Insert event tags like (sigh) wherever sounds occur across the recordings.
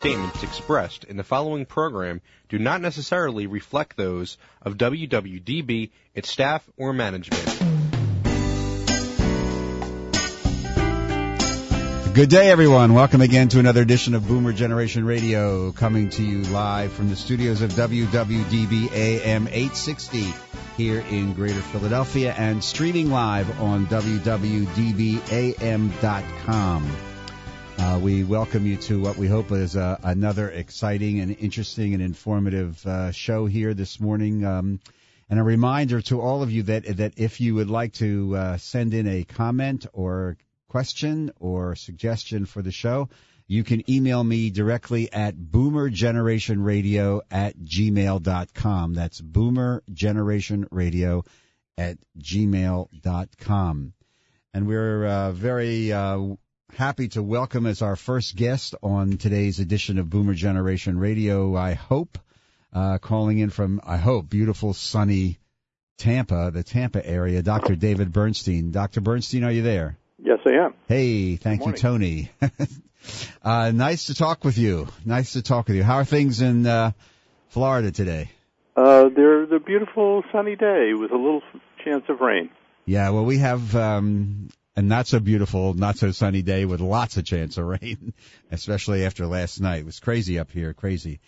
Statements expressed in the following program do not necessarily reflect those of WWDB, its staff, or management. Good day, everyone. Welcome again to another edition of Boomer Generation Radio, coming to you live from the studios of WWDB AM 860 here in Greater Philadelphia and streaming live on WWDBAM.com. Uh, we welcome you to what we hope is uh, another exciting and interesting and informative uh, show here this morning. Um, and a reminder to all of you that that if you would like to uh, send in a comment or question or suggestion for the show, you can email me directly at boomergenerationradio at gmail.com. That's boomergenerationradio at gmail.com. And we're uh, very uh, happy to welcome as our first guest on today's edition of Boomer Generation Radio, I hope, uh, calling in from, I hope, beautiful sunny Tampa, the Tampa area, Dr. David Bernstein. Dr. Bernstein, are you there? Yes, I am. Hey, thank you, Tony. (laughs) uh, nice to talk with you. Nice to talk with you. How are things in uh, Florida today? Uh, they're the beautiful sunny day with a little chance of rain. Yeah, well, we have um, a not so beautiful, not so sunny day with lots of chance of rain, (laughs) especially after last night. It was crazy up here, crazy.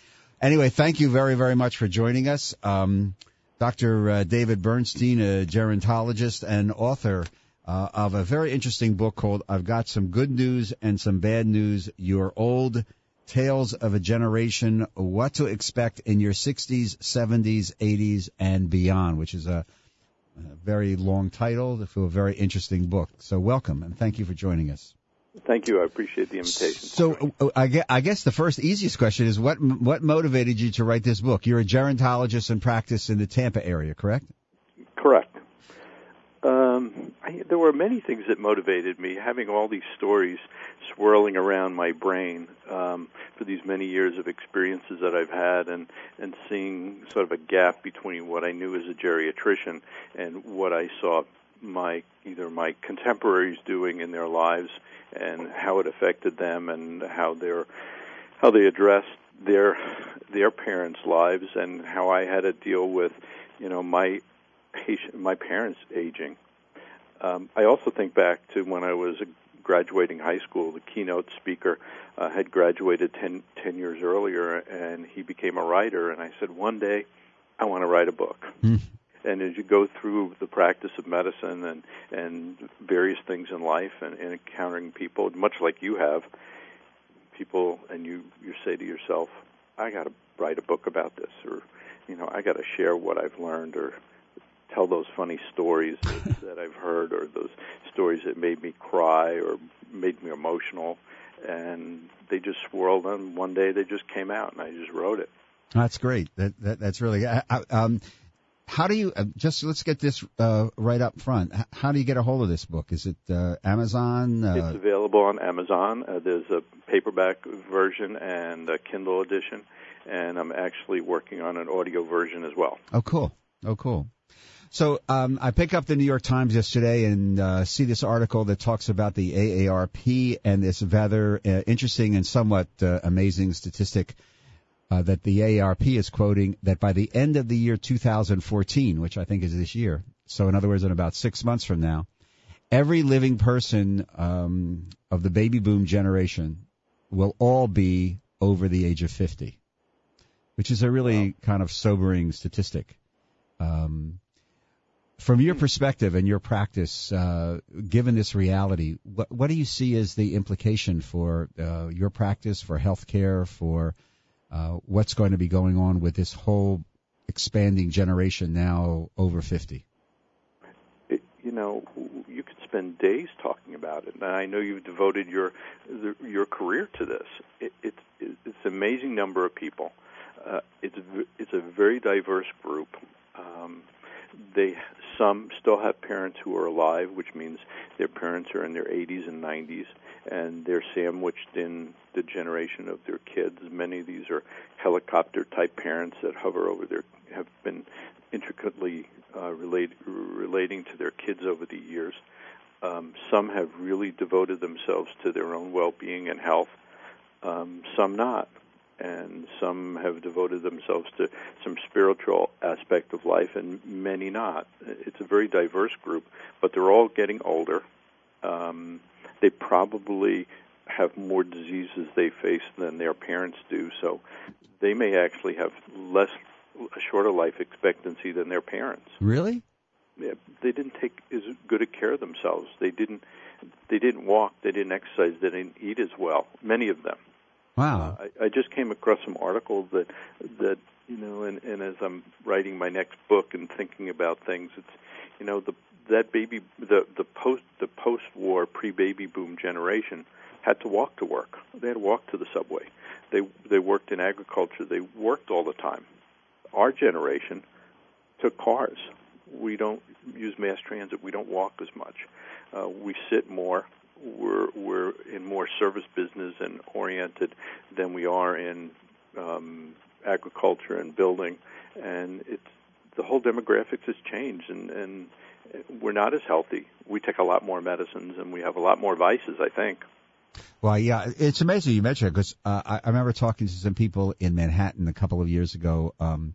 Anyway, thank you very, very much for joining us. Um, Dr. Uh, David Bernstein, a gerontologist and author uh, of a very interesting book called I've Got Some Good News and Some Bad News You're Old Tales of a Generation What to Expect in Your 60s, 70s, 80s, and Beyond, which is a, a very long title for a very interesting book. So, welcome and thank you for joining us. Thank you. I appreciate the invitation. So, I guess the first easiest question is what what motivated you to write this book? You're a gerontologist in practice in the Tampa area? Correct. Um, I, there were many things that motivated me. Having all these stories swirling around my brain um, for these many years of experiences that I've had, and and seeing sort of a gap between what I knew as a geriatrician and what I saw my either my contemporaries doing in their lives, and how it affected them, and how their how they addressed their their parents' lives, and how I had to deal with, you know, my patient, my parents aging. Um, I also think back to when I was graduating high school. The keynote speaker uh, had graduated 10, 10 years earlier, and he became a writer. And I said, one day, I want to write a book. Mm. And as you go through the practice of medicine and and various things in life, and, and encountering people, much like you have, people, and you you say to yourself, I got to write a book about this, or you know, I got to share what I've learned, or tell those funny stories (laughs) that I've heard, or those stories that made me cry or made me emotional, and they just swirled, and one day they just came out, and I just wrote it. That's great. That, that that's really. I, um, how do you uh, just let's get this uh, right up front? How do you get a hold of this book? Is it uh, Amazon? Uh, it's available on Amazon. Uh, there's a paperback version and a Kindle edition, and I'm actually working on an audio version as well. Oh, cool. Oh, cool. So um, I pick up the New York Times yesterday and uh, see this article that talks about the AARP and this rather uh, interesting and somewhat uh, amazing statistic uh, that the AARP is quoting that by the end of the year 2014, which I think is this year, so in other words, in about six months from now, every living person um, of the baby boom generation will all be over the age of 50, which is a really wow. kind of sobering statistic. Um, from your perspective and your practice, uh, given this reality, what, what, do you see as the implication for uh, your practice, for healthcare, for uh, what's going to be going on with this whole expanding generation now over 50? It, you know, you could spend days talking about it, and I know you've devoted your your career to this. It, it, it's an amazing number of people. Uh, it's it's a very diverse group. Um, they some still have parents who are alive, which means their parents are in their 80s and 90s, and they're sandwiched in the generation of their kids. Many of these are helicopter type parents that hover over their have been intricately uh, relate, relating to their kids over the years. Um, some have really devoted themselves to their own well-being and health. Um, some not. And some have devoted themselves to some spiritual aspect of life, and many not. It's a very diverse group, but they're all getting older. Um, they probably have more diseases they face than their parents do, so they may actually have less a shorter life expectancy than their parents. Really? Yeah, they didn't take as good a care of themselves. They didn't. They didn't walk. They didn't exercise. They didn't eat as well. Many of them. Wow. Uh, I, I just came across some articles that that you know, and, and as I'm writing my next book and thinking about things, it's you know the that baby the the post the post war pre baby boom generation had to walk to work. They had to walk to the subway. They they worked in agriculture. They worked all the time. Our generation took cars. We don't use mass transit. We don't walk as much. Uh, we sit more. We're we're in more service business and oriented than we are in um, agriculture and building, and it's the whole demographics has changed, and and we're not as healthy. We take a lot more medicines, and we have a lot more vices. I think. Well, yeah, it's amazing you mentioned because uh, I, I remember talking to some people in Manhattan a couple of years ago. Um,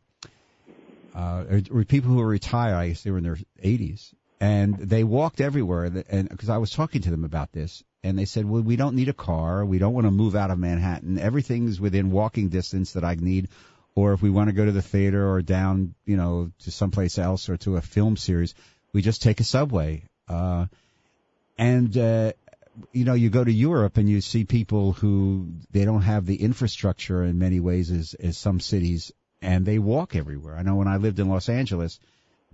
uh, people who were retired, I guess they were in their 80s, and they walked everywhere. And because I was talking to them about this, and they said, "Well, we don't need a car. We don't want to move out of Manhattan. Everything's within walking distance that I need." Or if we want to go to the theater or down, you know, to someplace else or to a film series, we just take a subway. Uh, and uh, you know, you go to Europe and you see people who they don't have the infrastructure in many ways as, as some cities, and they walk everywhere. I know when I lived in Los Angeles,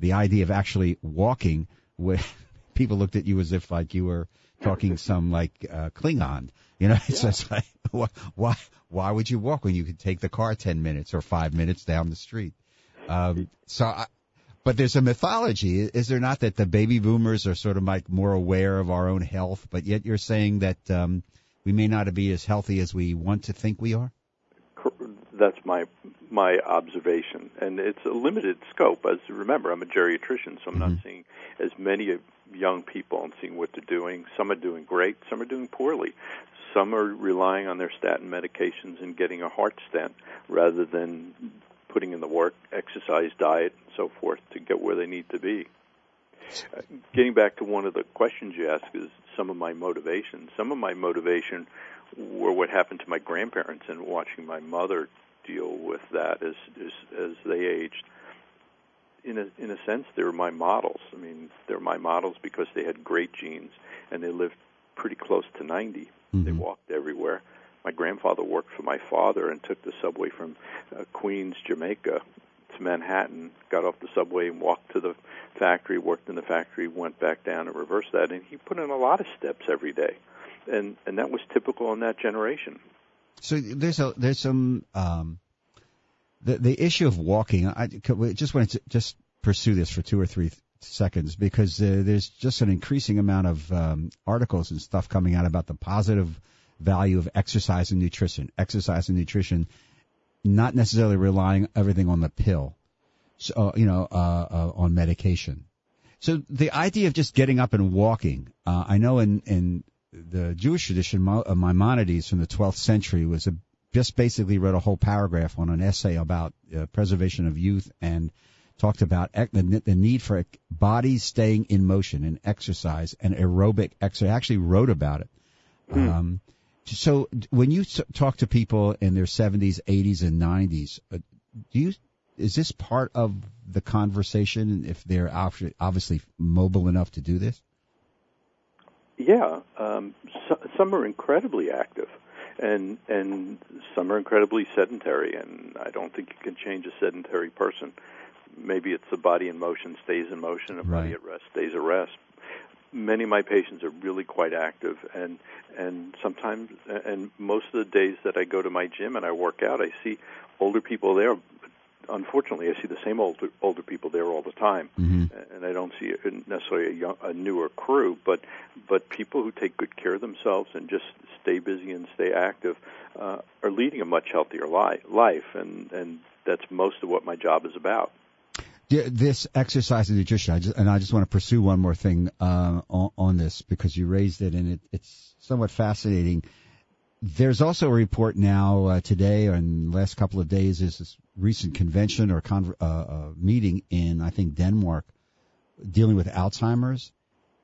the idea of actually walking, where (laughs) people looked at you as if like you were talking some like uh, Klingon. You know, (laughs) it's yeah. just like (laughs) why why would you walk when you could take the car ten minutes or five minutes down the street? Um, so I, but there's a mythology, is there not, that the baby boomers are sort of like more aware of our own health, but yet you're saying that um, we may not be as healthy as we want to think we are? That's my my observation, and it's a limited scope. As remember, I'm a geriatrician, so I'm mm-hmm. not seeing as many young people and seeing what they're doing. Some are doing great, some are doing poorly. Some are relying on their statin medications and getting a heart stent rather than putting in the work, exercise, diet, and so forth to get where they need to be. Getting back to one of the questions you asked is some of my motivation. Some of my motivation were what happened to my grandparents and watching my mother deal with that as as, as they aged. In a in a sense, they were my models. I mean, they're my models because they had great genes and they lived pretty close to 90. Mm-hmm. They walked everywhere my grandfather worked for my father and took the subway from uh, Queens, Jamaica to Manhattan, got off the subway and walked to the factory, worked in the factory, went back down and reversed that and he put in a lot of steps every day. And and that was typical in that generation. So there's a there's some um the the issue of walking I just wanted to just pursue this for two or three seconds because uh, there's just an increasing amount of um, articles and stuff coming out about the positive value of exercise and nutrition. Exercise and nutrition, not necessarily relying everything on the pill, so, uh, you know, uh, uh, on medication. So the idea of just getting up and walking, uh, I know in, in the Jewish tradition, uh, Maimonides from the 12th century was a, just basically wrote a whole paragraph on an essay about uh, preservation of youth and talked about the, the need for bodies staying in motion and exercise and aerobic exercise. Actually wrote about it. Hmm. Um, so when you talk to people in their 70s, 80s, and 90s, uh, do you is this part of the conversation if they're obviously mobile enough to do this? Yeah, um, so, some are incredibly active, and and some are incredibly sedentary. And I don't think you can change a sedentary person. Maybe it's the body in motion stays in motion, a right. body at rest stays at rest many of my patients are really quite active and and sometimes and most of the days that I go to my gym and I work out I see older people there unfortunately I see the same older older people there all the time mm-hmm. and I don't see necessarily a young a newer crew but but people who take good care of themselves and just stay busy and stay active uh, are leading a much healthier li- life and and that's most of what my job is about this exercise and nutrition, I just, and I just want to pursue one more thing uh, on, on, this because you raised it, and it, it's somewhat fascinating. There's also a report now uh, today and last couple of days is this recent convention or con- uh, uh, meeting in I think Denmark dealing with Alzheimer's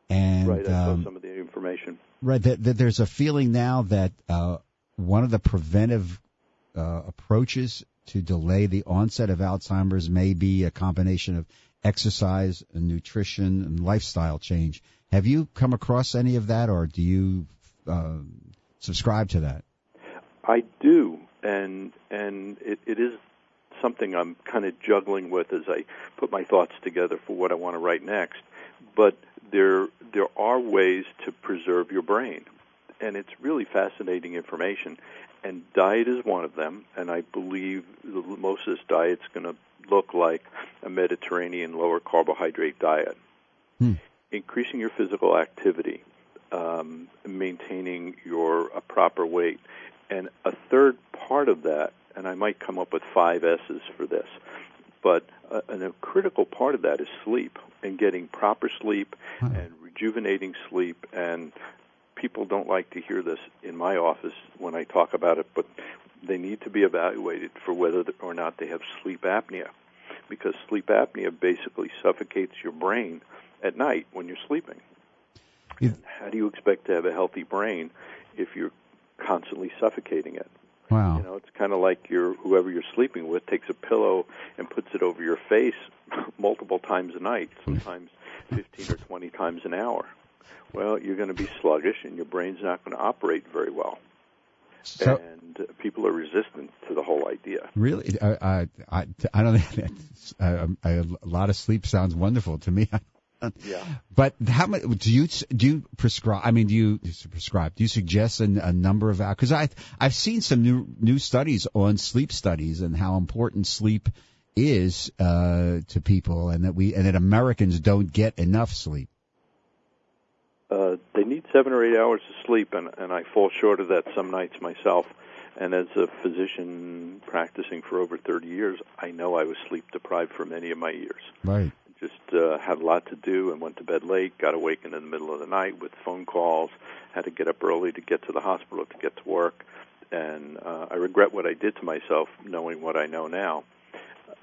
and right, I um, some of the information. right that, that there's a feeling now that uh, one of the preventive uh, approaches to delay the onset of Alzheimer's may be a combination of exercise and nutrition and lifestyle change. Have you come across any of that, or do you uh, subscribe to that? I do, and and it, it is something I'm kind of juggling with as I put my thoughts together for what I want to write next. But there there are ways to preserve your brain, and it's really fascinating information. And diet is one of them, and I believe the, most of this diet's going to look like a Mediterranean lower carbohydrate diet. Hmm. Increasing your physical activity, um, maintaining your a proper weight, and a third part of that, and I might come up with five S's for this, but a, a critical part of that is sleep and getting proper sleep Huh. and rejuvenating sleep. And people don't like to hear this in my office when I talk about it, but they need to be evaluated for whether or not they have sleep apnea, because sleep apnea basically suffocates your brain at night when you're sleeping. How do you expect to have a healthy brain if you're constantly suffocating it? Wow. You know, it's kind of like your whoever you're sleeping with takes a pillow and puts it over your face (laughs) multiple times a night, sometimes 15 or 20 times an hour. Well, you're going to be sluggish and your brain's not going to operate very well. So and uh, people are resistant to the whole idea. really, I I I, I don't (laughs) think uh, I, a lot of sleep sounds wonderful to me. (laughs) Yeah. But how much do you do you prescribe? I mean, do you prescribe? Do you suggest a, a number of hours? Because I I've seen some new new studies on sleep studies and how important sleep is uh, to people, and that we and that Americans don't get enough sleep. Uh, they need seven or eight hours of sleep, and, and I fall short of that some nights myself. And as a physician practicing for over 30 years, I know I was sleep deprived for many of my years. Right. Just uh, had a lot to do and went to bed late, got awakened in the middle of the night with phone calls, had to get up early to get to the hospital to get to work, and uh, I regret what I did to myself, knowing what I know now.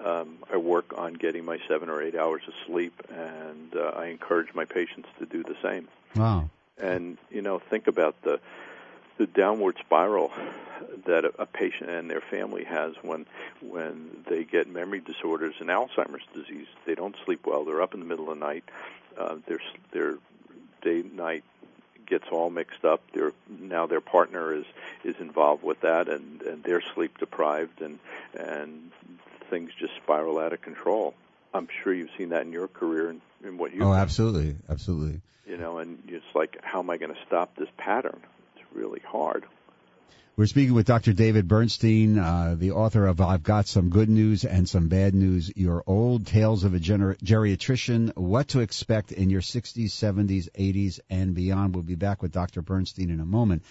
Um, I work on getting my seven or eight hours of sleep, and uh, I encourage my patients to do the same. Wow. And you know, think about the the downward spiral that a, a patient and their family has when when they get memory disorders and Alzheimer's disease. They don't sleep well. They're up in the middle of the night. Uh, their their day night gets all mixed up. Their now their partner is is involved with that, and and they're sleep deprived, and and things just spiral out of control. I'm sure you've seen that in your career and in what you Oh, absolutely, absolutely. you know, and it's like, how am I going to stop this pattern? Really hard. We're speaking with Dr. David Bernstein, uh, the author of I've Got Some Good News and Some Bad News, You're Old Tales of a Gener- Geriatrician, What to Expect in Your 60s, 70s, 80s, and Beyond. We'll be back with Dr. Bernstein in a moment.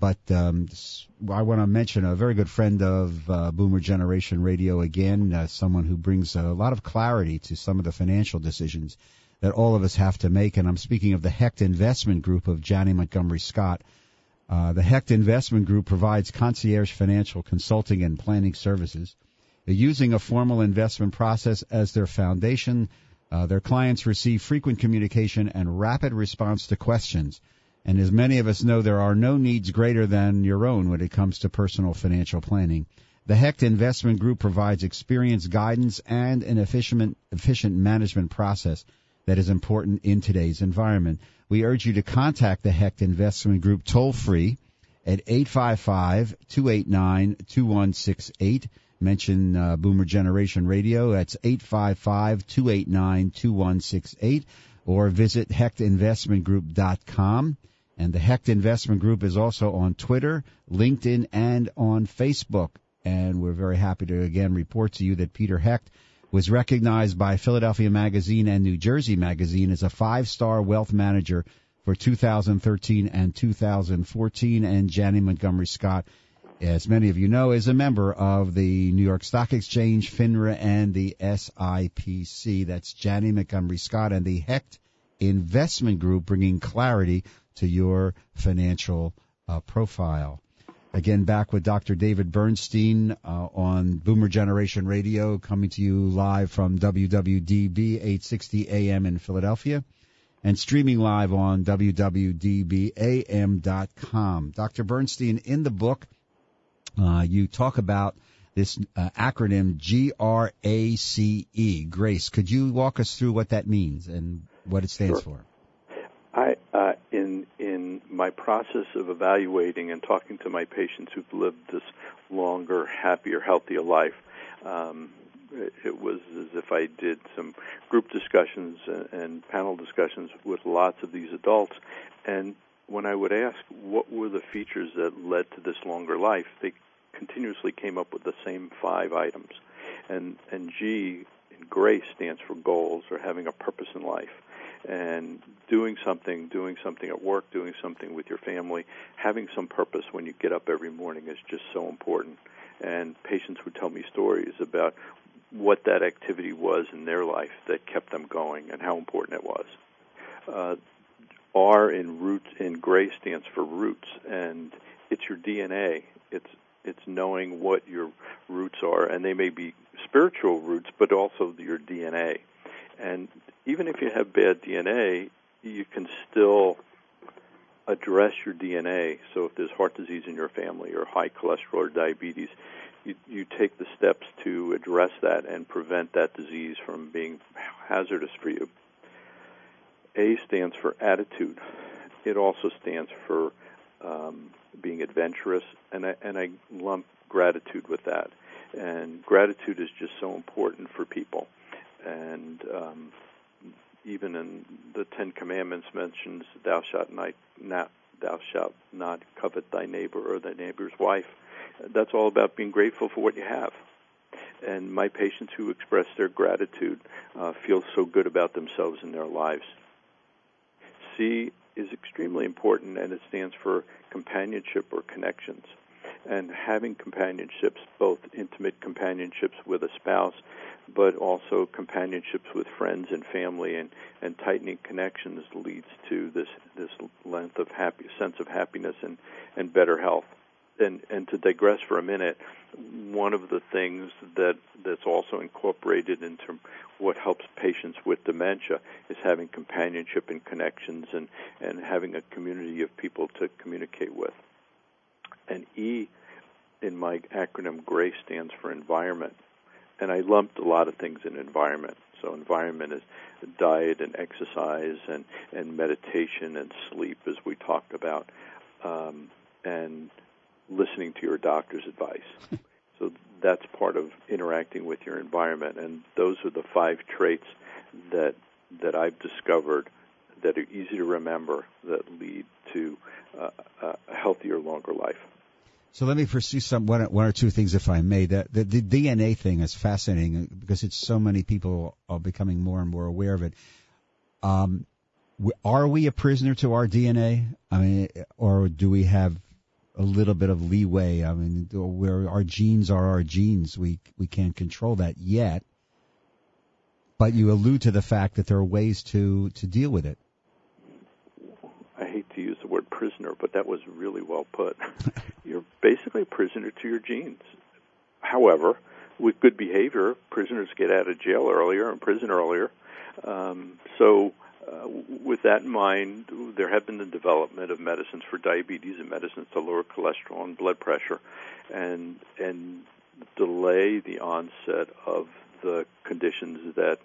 But um, I want to mention a very good friend of uh, Boomer Generation Radio again, uh, someone who brings a lot of clarity to some of the financial decisions that all of us have to make. And I'm speaking of the Hecht Investment Group of Janney Montgomery Scott. Uh, the Hecht Investment Group provides concierge financial consulting and planning services. Using a formal investment process as their foundation, uh, their clients receive frequent communication and rapid response to questions. And as many of us know, there are no needs greater than your own when it comes to personal financial planning. The Hecht Investment Group provides experience, guidance, and an efficient, efficient management process that is important in today's environment. We urge you to contact the Hecht Investment Group toll free at 855-289-2168. Mention uh, Boomer Generation Radio. That's 855-289-2168 or visit hechtinvestmentgroup.com. And the Hecht Investment Group is also on Twitter, LinkedIn, and on Facebook. And we're very happy to again report to you that Peter Hecht was recognized by Philadelphia Magazine and New Jersey Magazine as a five-star wealth manager for 2013 and 2014. And Janney Montgomery Scott, as many of you know, is a member of the New York Stock Exchange, FINRA, and the SIPC. That's Janney Montgomery Scott and the Hecht Investment Group, bringing clarity to your financial uh, profile. Again, back with Dr. David Bernstein uh, on Boomer Generation Radio, coming to you live from WWDB 860 AM in Philadelphia and streaming live on WWDBAM.com. Dr. Bernstein, in the book, uh, you talk about this uh, acronym G-R-A-C-E, GRACE. Could you walk us through what that means and what it stands sure. for? My process of evaluating and talking to my patients who've lived this longer, happier, healthier life, um, it, it was as if I did some group discussions and, and panel discussions with lots of these adults, and when I would ask what were the features that led to this longer life, they continuously came up with the same five items. And and G in GRACE stands for goals or having a purpose in life. And doing something, doing something at work, doing something with your family, having some purpose when you get up every morning is just so important. And patients would tell me stories about what that activity was in their life that kept them going and how important it was. Uh, R in roots in GRACE stands for roots, and it's your DNA. It's it's knowing what your roots are, and they may be spiritual roots, but also your DNA. And even if you have bad DNA, you can still address your DNA. So if there's heart disease in your family or high cholesterol or diabetes, you, you take the steps to address that and prevent that disease from being hazardous for you. A stands for attitude. It also stands for um, being adventurous, and I, and I lump gratitude with that. And gratitude is just so important for people. And um, even in the Ten Commandments mentions, "Thou shalt not, not thou shalt not covet thy neighbor or thy neighbor's wife." That's all about being grateful for what you have. And my patients who express their gratitude uh, feel so good about themselves and their lives. C is extremely important, and it stands for companionship or connections. And having companionships, both intimate companionships with a spouse, but also companionships with friends and family, and, and tightening connections leads to this this length of happy sense of happiness and, and better health and and to digress for a minute, one of the things that that's also incorporated into what helps patients with dementia is having companionship and connections and and having a community of people to communicate with. And E in my acronym GRACE stands for environment. And I lumped a lot of things in environment. So environment is diet and exercise and, and meditation and sleep as we talked about. Um, and listening to your doctor's advice. (laughs) so that's part of interacting with your environment, and those are the five traits that that I've discovered that are easy to remember that lead to uh, a healthier, longer life. So let me pursue some one, one or two things, if I may. The, the, the DNA thing is fascinating because it's so many people are becoming more and more aware of it. Um, are we a prisoner to our DNA? I mean, or do we have a little bit of leeway. I mean, where our genes are our genes, we we can't control that yet. But you allude to the fact that there are ways to to deal with it. I hate to use the prisoner, but that was really well put. (laughs) You're basically a prisoner to your genes. However, with good behavior, prisoners get out of jail earlier and prison earlier. Um, so uh, with that in mind, there have been the development of medicines for diabetes and medicines to lower cholesterol and blood pressure, and and delay the onset of the conditions that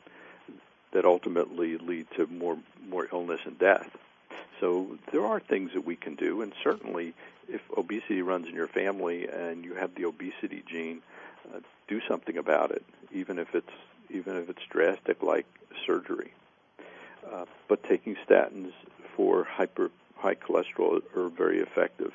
that ultimately lead to more more illness and death. So there are things that we can do, and certainly if obesity runs in your family and you have the obesity gene, uh, do something about it, even if it's even if it's drastic like surgery. Uh, but taking statins for hyper high cholesterol are very effective.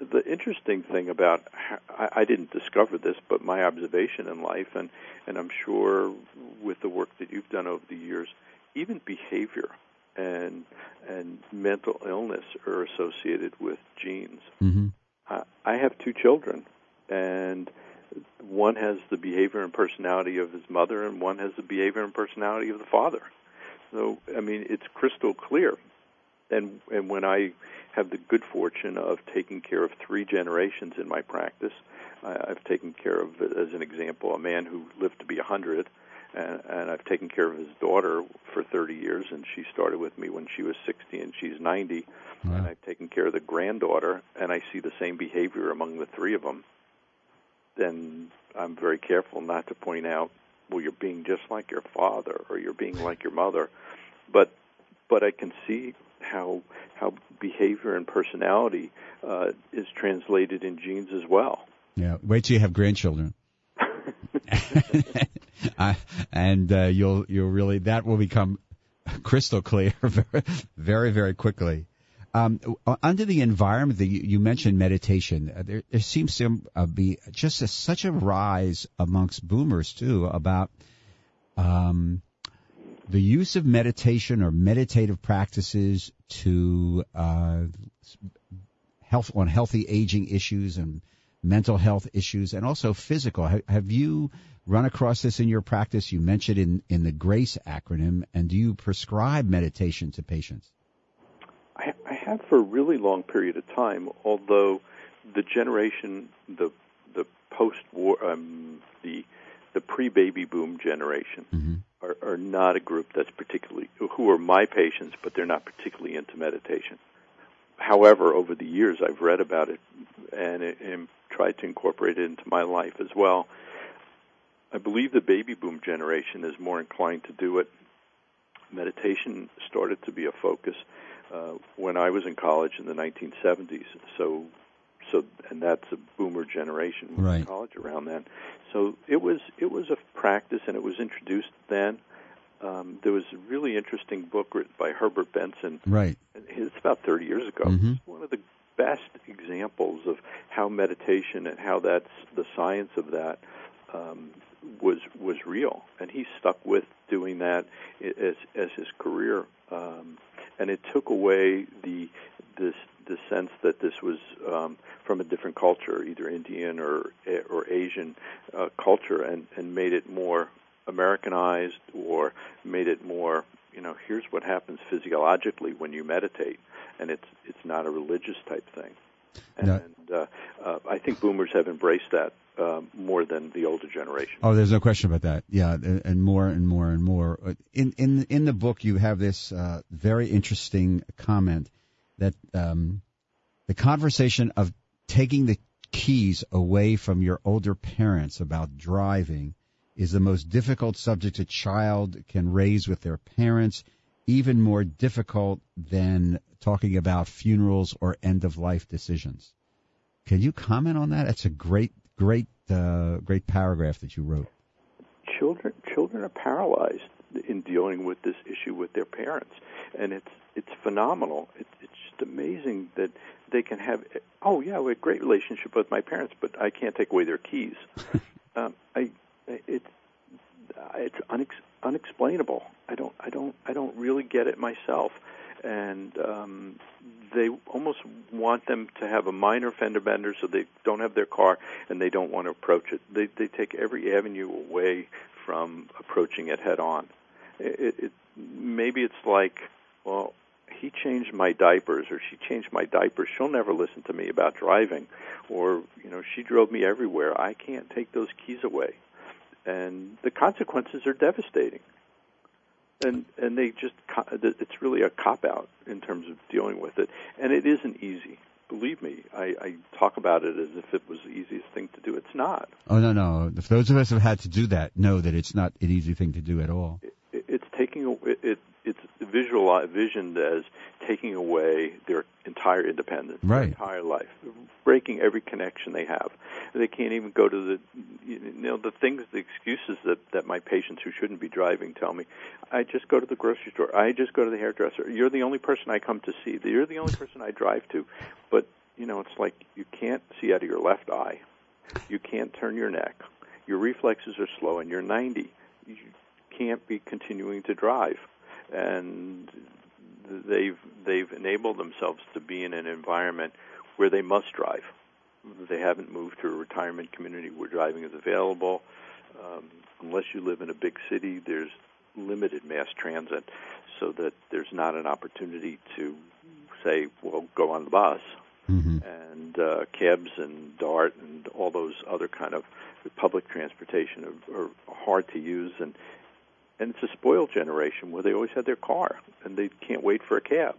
The interesting thing about I, I didn't discover this, but my observation in life, and and I'm sure with the work that you've done over the years, even behavior and and mental illness are associated with genes. Mm-hmm. I, I have two children, and one has the behavior and personality of his mother, and one has the behavior and personality of the father. So I mean, it's crystal clear. And and when I have the good fortune of taking care of three generations in my practice. I've taken care of, as an example, a man who lived to be 100, and, and I've taken care of his daughter for 30 years, and she started with me when she was 60, and she's 90. Wow. And I've taken care of the granddaughter, and I see the same behavior among the three of them. Then I'm very careful not to point out, well, you're being just like your father, or you're being like your mother. But but I can see how how behavior and personality uh, is translated in genes as well. Yeah, wait till you have grandchildren. (laughs) (laughs) (laughs) and uh, you'll you'll really that will become crystal clear (laughs) very very, very quickly. Um, under the environment that you, you mentioned meditation, uh, there, there, seems to uh, be just a, such a rise amongst boomers too about um, the use of meditation or meditative practices to uh, health on healthy aging issues and mental health issues and also physical. Have, have you run across this in your practice? You mentioned in, in the GRACE acronym, and do you prescribe meditation to patients? I, I have for a really long period of time, although the generation, the the post-war, um, the the pre-baby boom generation mm-hmm. are, are not a group that's particularly who are my patients, but they're not particularly into meditation. However, over the years, I've read about it and, and tried to incorporate it into my life as well. I believe the baby boom generation is more inclined to do it. Meditation started to be a focus uh, when I was in college in the 1970s. So, so, and that's a boomer generation right. college around then. So it was it was a practice, and it was introduced then. Um, there was a really interesting book written by Herbert Benson. Right. It's about 30 years ago. Mm-hmm. It's one of the best examples of how meditation and how that's the science of that um, was real, and he stuck with doing that as as his career. Um, and it took away the this the sense that this was um, from a different culture, either Indian or or Asian uh, culture, and and made it more Americanized or made it more you know here's what happens physiologically when you meditate, and it's it's not a religious type thing. And, no. uh, uh, I think boomers have embraced that uh, more than the older generation. Oh, there's no question about that. Yeah, and more and more and more. In in in the book, you have this uh, very interesting comment that um, the conversation of taking the keys away from your older parents about driving is the most difficult subject a child can raise with their parents, even more difficult than talking about funerals or end of life decisions. Can you comment on that? That's a great great uh, great paragraph that you wrote. Children children are paralyzed in dealing with this issue with their parents, and it's it's phenomenal. It, it's just amazing that they can have. Oh yeah, we have a great relationship with my parents, but I can't take away their keys. (laughs) um, I it's it's unex- unexplainable. I don't I don't I don't really get it myself, and um, they almost want them to have a minor fender bender so they don't have their car and they don't want to approach it. They they take every avenue away from approaching it head on. It, it maybe it's like, well, he changed my diapers or she changed my diapers. She'll never listen to me about driving, or you know, she drove me everywhere. I can't take those keys away, and the consequences are devastating and and they just it's really a cop out in terms of dealing with it, and it isn't easy. Believe me, I, I talk about it as if it was the easiest thing to do. It's not. Oh no, no. If those of us have had to do that, know that it's not an easy thing to do at all. It, it's taking it, it it's visual visioned as taking away their entire independence, right. their entire life, breaking every connection they have. They can't even go to the you know the things, the excuses that that my patients who shouldn't be driving tell me. I just go to the grocery store. I just go to the hairdresser. You're the only person I come to see. You're the only person I drive to. But you know, it's like you can't see out of your left eye. You can't turn your neck. Your reflexes are slow, and you're 90. You can't be continuing to drive and they've they've enabled themselves to be in an environment where they must drive. They haven't moved to a retirement community where driving is available. Um, unless you live in a big city, there's limited mass transit, so that there's not an opportunity to say, "Well, go on the bus." hmm and uh, cabs and Dart and all those other kind of public transportation are, are hard to use and and it's a spoiled generation where they always had their car and they can't wait for a cab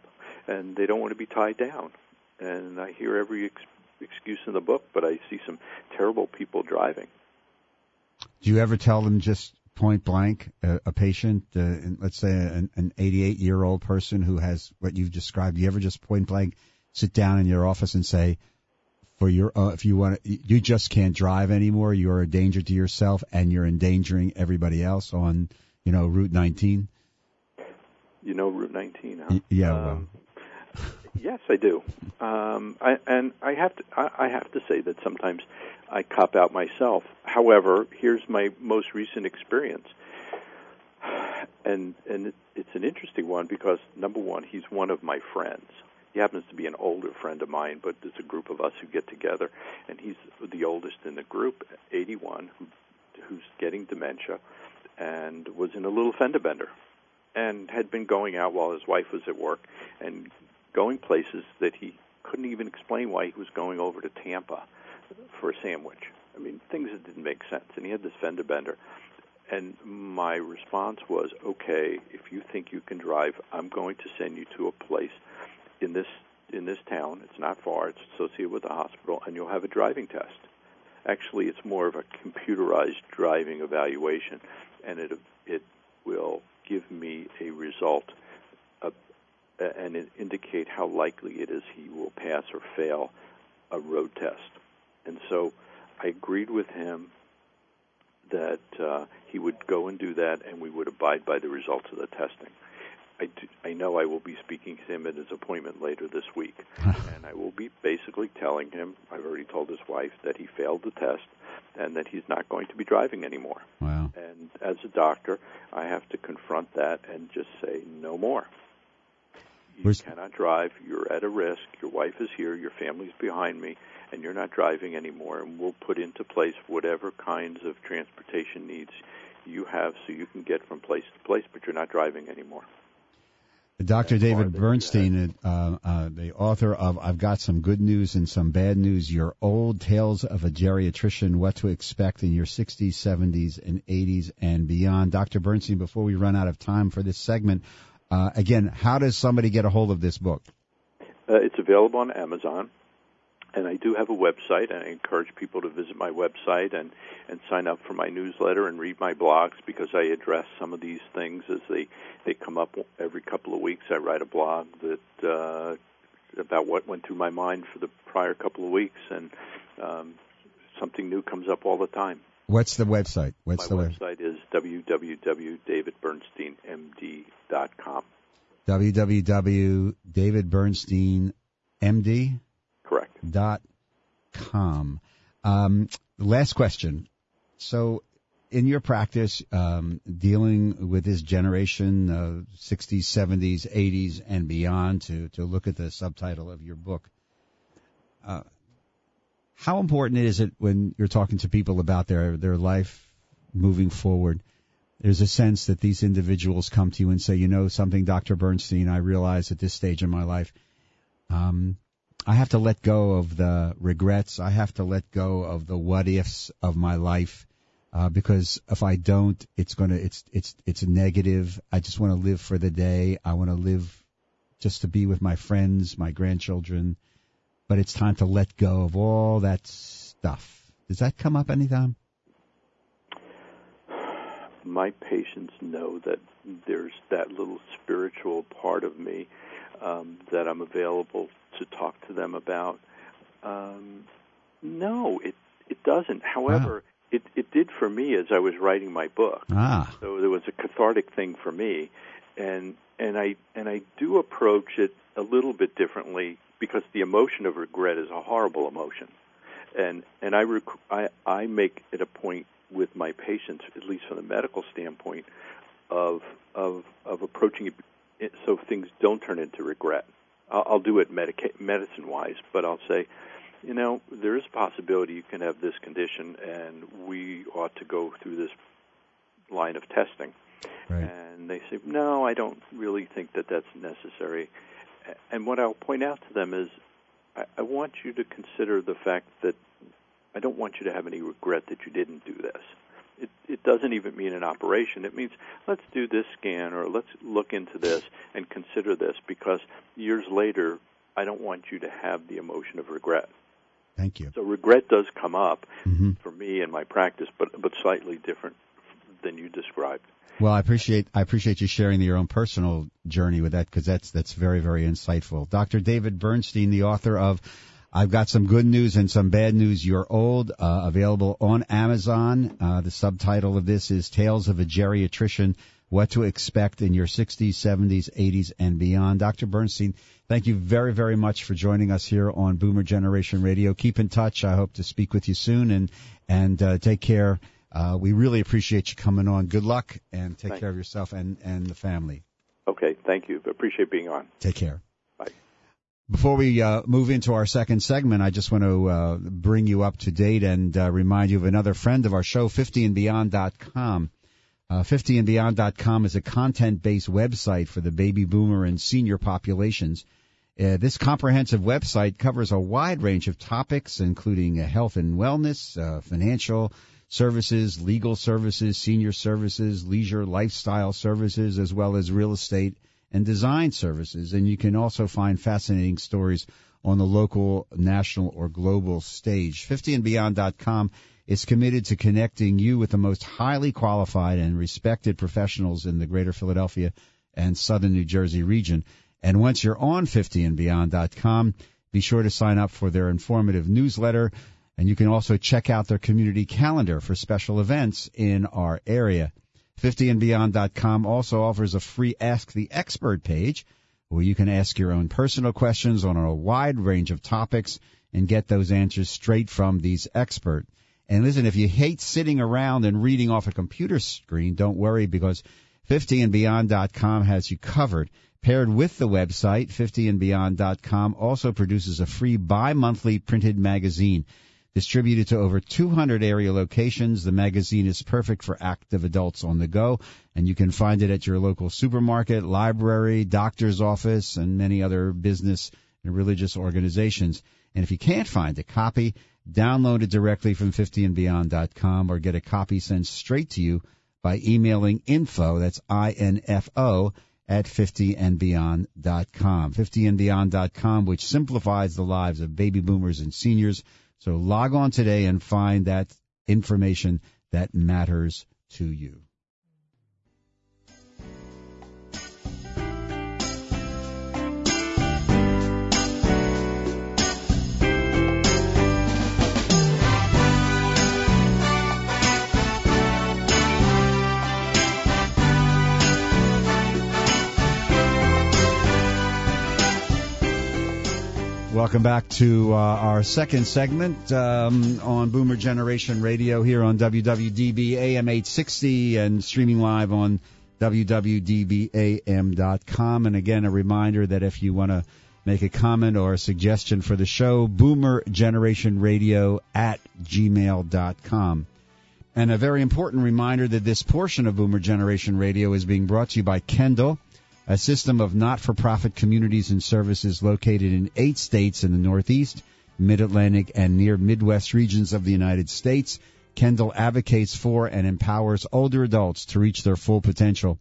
and they don't want to be tied down and I hear every ex- excuse in the book but I see some terrible people driving Do you ever tell them just point blank a, a patient, uh, let's say an, an 88 year old person who has what you've described? Do you ever just point blank sit down in your office and say, for your uh, if you want to, you just can't drive anymore. You're a danger to yourself and you're endangering everybody else on you know Route 19. you know Route 19 huh? Yeah, well. Um, yes, I do. Um, I, and I have to. I, I have to say that sometimes I cop out myself. However, here's my most recent experience, and and it, it's an interesting one because number one, he's one of my friends. He happens to be an older friend of mine, but there's a group of us who get together, and he's the oldest in the group, 81, who, who's getting dementia, and was in a little fender bender and had been going out while his wife was at work and going places that he couldn't even explain why he was going over to Tampa for a sandwich. I mean, things that didn't make sense. And he had this fender bender. And my response was, okay, if you think you can drive, I'm going to send you to a place in this in this town. It's not far. It's associated with the hospital, and you'll have a driving test. Actually, it's more of a computerized driving evaluation, and it it will give me a result and indicate how likely it is he will pass or fail a road test. And so I agreed with him that uh, he would go and do that, and we would abide by the results of the testing. I, do, I know I will be speaking to him at his appointment later this week, (laughs) and I will be basically telling him, I've already told his wife, that he failed the test and that he's not going to be driving anymore. Wow. And as a doctor, I have to confront that and just say, no more. You Where's- cannot drive. You're at a risk. Your wife is here. Your family's behind me, and you're not driving anymore. And we'll put into place whatever kinds of transportation needs you have so you can get from place to place, but you're not driving anymore. Dr. That's David part that you Bernstein, uh, uh, the author of I've Got Some Good News and Some Bad News, You're Old Tales of a Geriatrician, What to Expect in Your 60s, 70s, and 80s and Beyond. Dr. Bernstein, before we run out of time for this segment, uh, again, how does somebody get a hold of this book? Uh, it's available on Amazon, and I do have a website, and I encourage people to visit my website and and sign up for my newsletter and read my blogs because I address some of these things as they they come up every couple of weeks. I write a blog that uh, about what went through my mind for the prior couple of weeks, and um, something new comes up all the time. What's the website? What's my the web? website is www.davidbernsteinmd.com. www.davidbernsteinmd.com. Correct. Dot. Um, last question. So, in your practice, um, dealing with this generation, uh, 60s, 70s, 80s, and beyond, to, to look at the subtitle of your book, uh, how important is it when you're talking to people about their, their life moving forward? There's a sense that these individuals come to you and say, you know, something, Dr. Bernstein, I realize at this stage in my life, um, I have to let go of the regrets. I have to let go of the what ifs of my life. Uh, because if I don't, it's gonna, it's, it's, it's a negative. I just want to live for the day. I want to live just to be with my friends, my grandchildren. But it's time to let go of all that stuff. Does that come up anytime? my patients know that there's that little spiritual part of me um, that I'm available to talk to them about. Um, no, it it doesn't. However, it it did for me as I was writing my book. Ah, So there was a cathartic thing for me, and and I and I do approach it a little bit differently because the emotion of regret is a horrible emotion, and and I rec- I I make it a point with my patients, at least from the medical standpoint, of of of approaching it so things don't turn into regret. I'll, I'll do it medica- medicine wise, but I'll say, you know, there is a possibility you can have this condition, and we ought to go through this line of testing. Right. And they say, no, I don't really think that that's necessary. and what I'll point out to them is, I, I want you to consider the fact that I don't want you to have any regret that you didn't do this. It, it doesn't even mean an operation. It means let's do this scan or let's look into this and consider this because years later, I don't want you to have the emotion of regret. Thank you. So regret does come up hmm for me in my practice, but but slightly different than you described. Well, I appreciate I appreciate you sharing your own personal journey with that because that's that's very very insightful. Dr. David Bernstein, the author of I've got some good news and some bad news. You're old, uh, available on Amazon. Uh, the subtitle of this is Tales of a Geriatrician: What to Expect in Your 60s, 70s, 80s, and Beyond. Dr. Bernstein, thank you very very much for joining us here on Boomer Generation Radio. Keep in touch. I hope to speak with you soon, and and uh, take care. Uh, we really appreciate you coming on. Good luck and take Thanks. care of yourself and, and the family. Okay, thank you. Appreciate being on. Take care. Bye. Before we uh, move into our second segment, I just want to uh, bring you up to date and uh, remind you of another friend of our show, 50andbeyond.com. Uh, 50andbeyond.com is a content-based website for the baby boomer and senior populations. Uh, this comprehensive website covers a wide range of topics, including uh, health and wellness, uh, financial services, legal services, senior services, leisure lifestyle services, as well as real estate and design services. And you can also find fascinating stories on the local, national, or global stage. 50andbeyond.com is committed to connecting you with the most highly qualified and respected professionals in the greater Philadelphia and southern New Jersey region. And once you're on 50andbeyond.com, be sure to sign up for their informative newsletter. And you can also check out their community calendar for special events in our area. 50andbeyond.com also offers a free Ask the Expert page where you can ask your own personal questions on a wide range of topics and get those answers straight from these experts. And listen, if you hate sitting around and reading off a computer screen, don't worry because 50andbeyond.com has you covered. Paired with the website, 50andbeyond.com also produces a free bi-monthly printed magazine. Distributed to over 200 area locations, the magazine is perfect for active adults on the go, and you can find it at your local supermarket, library, doctor's office, and many other business and religious organizations. And if you can't find a copy, download it directly from 50andbeyond.com or get a copy sent straight to you by emailing info, that's I-N-F-O, at 50andbeyond.com. 50andbeyond.com, which simplifies the lives of baby boomers and seniors. So log on today and find that information that matters to you. Welcome back to uh, our second segment um, on Boomer Generation Radio here on WWDB AM 860 and streaming live on WWDBAM.com. And again, a reminder that if you want to make a comment or a suggestion for the show, Boomer Generation Radio at gmail.com. And a very important reminder that this portion of Boomer Generation Radio is being brought to you by Kendal a system of not-for-profit communities and services located in eight states in the Northeast, Mid-Atlantic, and near Midwest regions of the United States. Kendal advocates for and empowers older adults to reach their full potential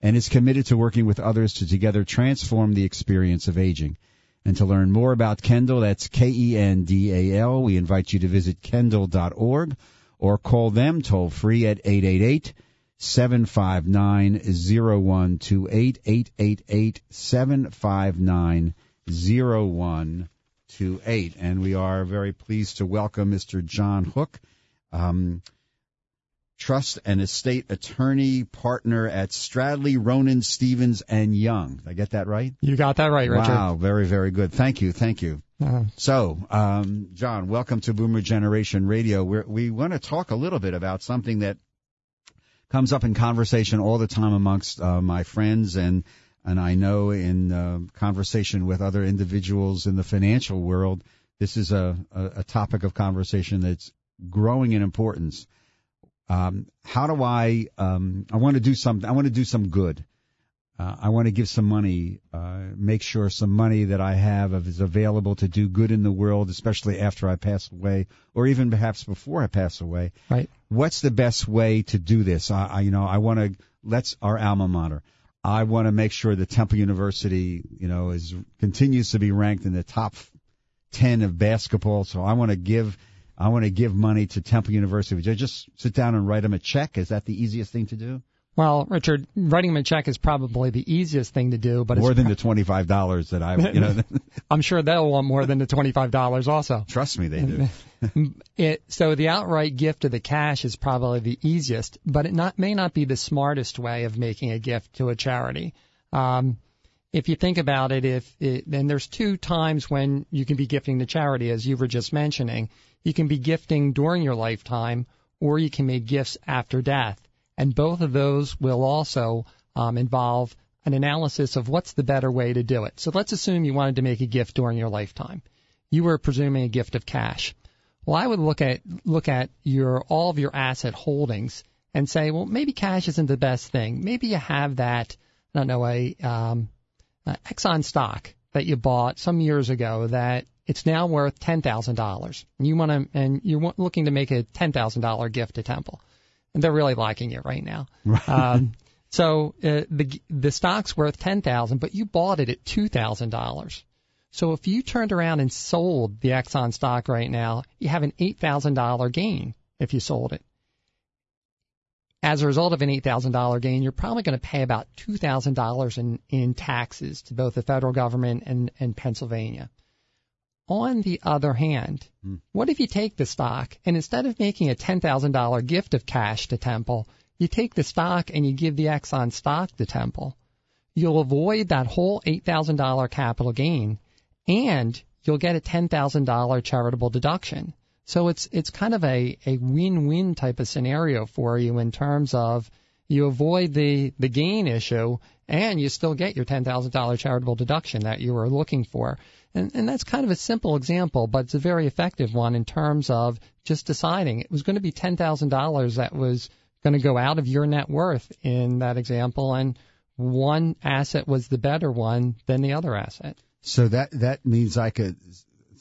and is committed to working with others to together transform the experience of aging. And to learn more about Kendal, that's K-E-N-D-A-L, we invite you to visit kendal.org or call them toll free at 888 759 0128 888 759 0128. And we are very pleased to welcome Mr. John Hook, um, trust and estate attorney partner at Stradley, Ronon, Stevens, and Young. Did I get that right? You got that right, Richard. Wow, very, very good. Thank you, thank you. Uh, So, um, John, welcome to Boomer Generation Radio. We're, we want to talk a little bit about something that comes up in conversation all the time amongst uh, my friends and and I know in uh, conversation with other individuals in the financial world, this is a, a, a topic of conversation that's growing in importance. Um, how do I? Um, I want to do some. I want to do some good. Uh, I want to give some money, uh, make sure some money that I have is available to do good in the world, especially after I pass away, or even perhaps before I pass away. Right. What's the best way to do this? I, I you know, I want to let's our alma mater. I want to make sure that Temple University, you know, is continues to be ranked in the top ten of basketball. So I want to give. I want to give money to Temple University. Would you just sit down and write them a check? Is that the easiest thing to do? Well, Richard, writing them a check is probably the easiest thing to do, but more than the twenty five dollars that I, you know. (laughs) (laughs) I'm sure they'll want more than the twenty five dollars also. Trust me, they do. (laughs) it so the outright gift of the cash is probably the easiest, but it not may not be the smartest way of making a gift to a charity. Um, if you think about it, if it, and there's two times when you can be gifting to charity, as you were just mentioning. You can be gifting during your lifetime, or you can make gifts after death and both of those will also um, involve an analysis of what's the better way to do it. So let's assume you wanted to make a gift during your lifetime. You were presuming a gift of cash. Well, I would look at look at your all of your asset holdings and say, well, maybe cash isn't the best thing. Maybe you have that, I don't know, a um, uh, Exxon stock that you bought some years ago that it's now worth ten thousand dollars, and you want to and you're looking to make a ten thousand dollar gift to Temple and they're really liking it right now. Right. Um, (laughs) so uh, the the stock's worth ten thousand, but you bought it at two thousand dollars. So if you turned around and sold the Exxon stock right now, you have an eight thousand dollar gain if you sold it. As a result of an eight thousand dollar gain, you're probably going to pay about two thousand dollars in in taxes to both the federal government and and Pennsylvania. On the other hand, hmm. what if you take the stock and instead of making a $10,000 gift of cash to Temple, you take the stock and you give the Exxon stock to Temple? You'll avoid that whole $8,000 capital gain and you'll get a $10,000 charitable deduction. So it's it's kind of a, a win-win type of scenario for you in terms of you avoid the, the gain issue and you still get your $10,000 charitable deduction that you were looking for. And, and that's kind of a simple example, but it's a very effective one in terms of just deciding it was going to be $10,000 that was going to go out of your net worth in that example, and one asset was the better one than the other asset. So that that means I could.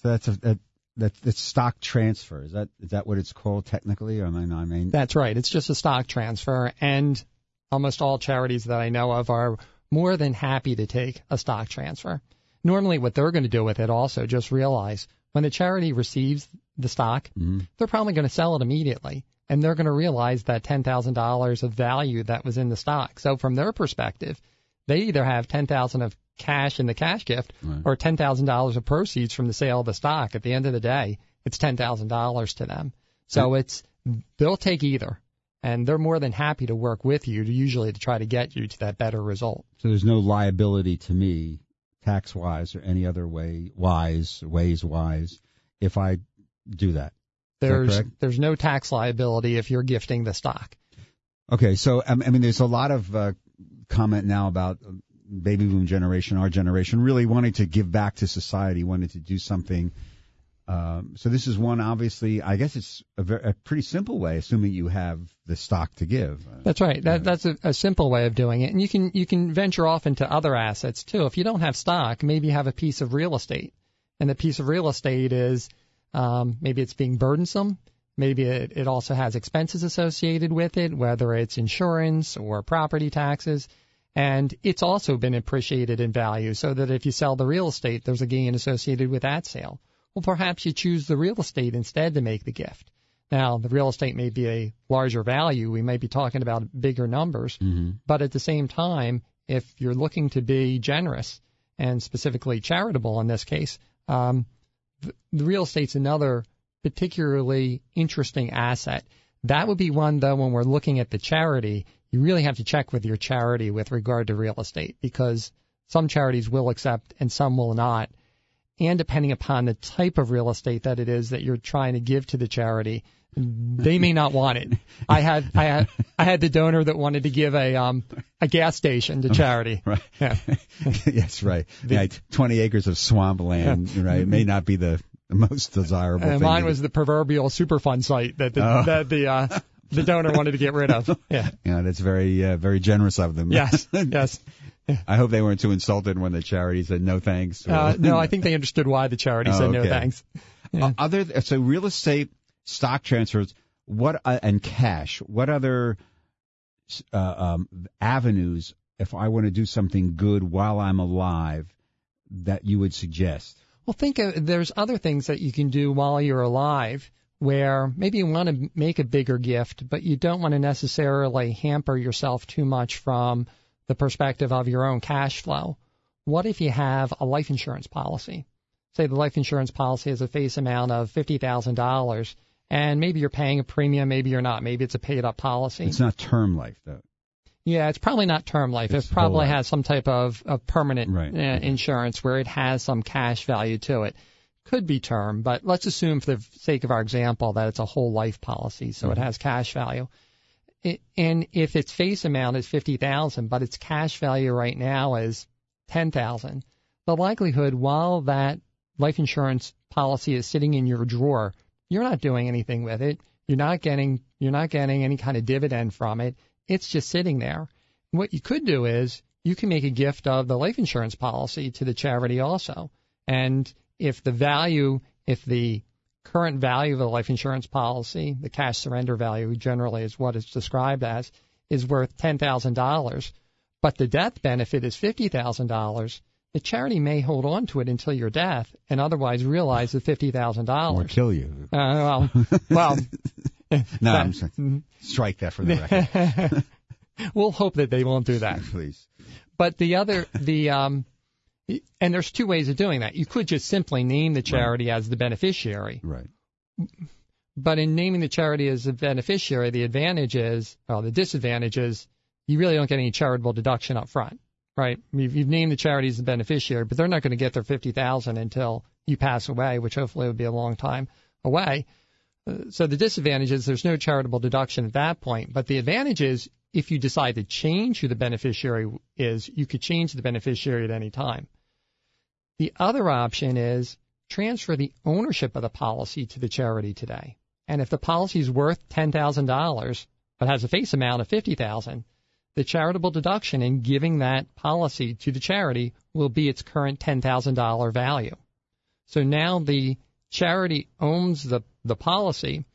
So that's a, a that that's stock transfer. Is that is that what it's called technically? Or am I mean, I mean. That's right. It's just a stock transfer, and almost all charities that I know of are more than happy to take a stock transfer normally what they're going to do with it also, just realize when the charity receives the stock, mm-hmm. they're probably going to sell it immediately. And they're going to realize that $10,000 of value that was in the stock. So from their perspective, they either have 10000 of cash in the cash gift right. or $10,000 of proceeds from the sale of the stock. At the end of the day, it's $10,000 to them. So right. it's, they'll take either and they're more than happy to work with you to usually to try to get you to that better result. So there's no liability to me tax wise or any other way wise ways wise if I do that. There's that there's no tax liability if you're gifting the stock. Okay, so I mean, there's a lot of uh, comment now about baby boom generation, our generation, really wanting to give back to society, wanting to do something um, so this is one, obviously, I guess it's a, very, a, pretty simple way, assuming you have the stock to give. That's right. That, that's a, a, simple way of doing it, and you can you can venture off into other assets too. If you don't have stock, maybe you have a piece of real estate, and the piece of real estate is um, maybe it's being burdensome. Maybe it, it also has expenses associated with it, whether it's insurance or property taxes. And it's also been appreciated in value so that if you sell the real estate, there's a gain associated with that sale well, perhaps you choose the real estate instead to make the gift. Now, the real estate may be a larger value. We may be talking about bigger numbers. Mm-hmm. But at the same time, if you're looking to be generous and specifically charitable in this case, um, the, the real estate's another particularly interesting asset. That would be one, though, when we're looking at the charity, you really have to check with your charity with regard to real estate because some charities will accept and some will not and depending upon the type of real estate that it is that you're trying to give to the charity, they may not want it. (laughs) I had I had I had the donor that wanted to give a um a gas station to charity. (laughs) Right. Yeah. (laughs) yes, right. The, yeah, 20 acres of swampland, yeah. right? It may not be the, the most desirable. And mine was the proverbial Superfund site that the oh. that the uh the donor wanted to get rid of. Yeah. Yeah, that's very uh, very generous of them. Yes. Yes. I hope they weren't too insulted when the charity said no thanks. Uh, (laughs) no, I think they understood why the charity Oh, said no okay. thanks. Uh, other so real estate, stock transfers, what uh, and cash. What other uh, um, avenues, if I want to do something good while I'm alive, that you would suggest? Well, think of, there's other things that you can do while you're alive where maybe you want to make a bigger gift, but you don't want to necessarily hamper yourself too much from the perspective of your own cash flow. What if you have a life insurance policy? Say the life insurance policy has a face amount of $50,000 and maybe you're paying a premium, maybe you're not. Maybe it's a paid up policy. It's not term life though. Yeah, it's probably not term life. It's it probably has some type of, of permanent Right. uh, insurance where it has some cash value to it. Could be term, but let's assume for the sake of our example that it's a whole life policy, so it Mm-hmm. has cash value. It, and if its face amount is fifty thousand, but its cash value right now is ten thousand, the likelihood while that life insurance policy is sitting in your drawer, you're not doing anything with it. You're not getting you're not getting any kind of dividend from it. It's just sitting there. What you could do is you can make a gift of the life insurance policy to the charity also. And if the value, if the current value of the life insurance policy, the cash surrender value generally is what it's described as, is worth $10,000, but the death benefit is $50,000, the charity may hold on to it until your death and otherwise realize the $50,000. Or kill you. Uh, well, well, (laughs) No, I'm sorry. strike that from the record, (laughs) we'll hope that they won't do that. (laughs) please. But the other, the um, and there's two ways of doing that. You could just simply name the charity as the beneficiary, Right. but in naming the charity as the beneficiary, the advantage is, well, the disadvantage is you really don't get any charitable deduction up front, right? You've, you've named the charity as the beneficiary, but they're not going to get their fifty thousand until you pass away, which hopefully will be a long time away. Uh, So the disadvantage is there's no charitable deduction at that point, but the advantage is if you decide to change who the beneficiary is, you could change the beneficiary at any time. The other option is transfer the ownership of the policy to the charity today. And if the policy is worth $10,000 but has a face amount of 50,000, the charitable deduction in giving that policy to the charity will be its current $10,000 value. So now the charity owns the, the policy.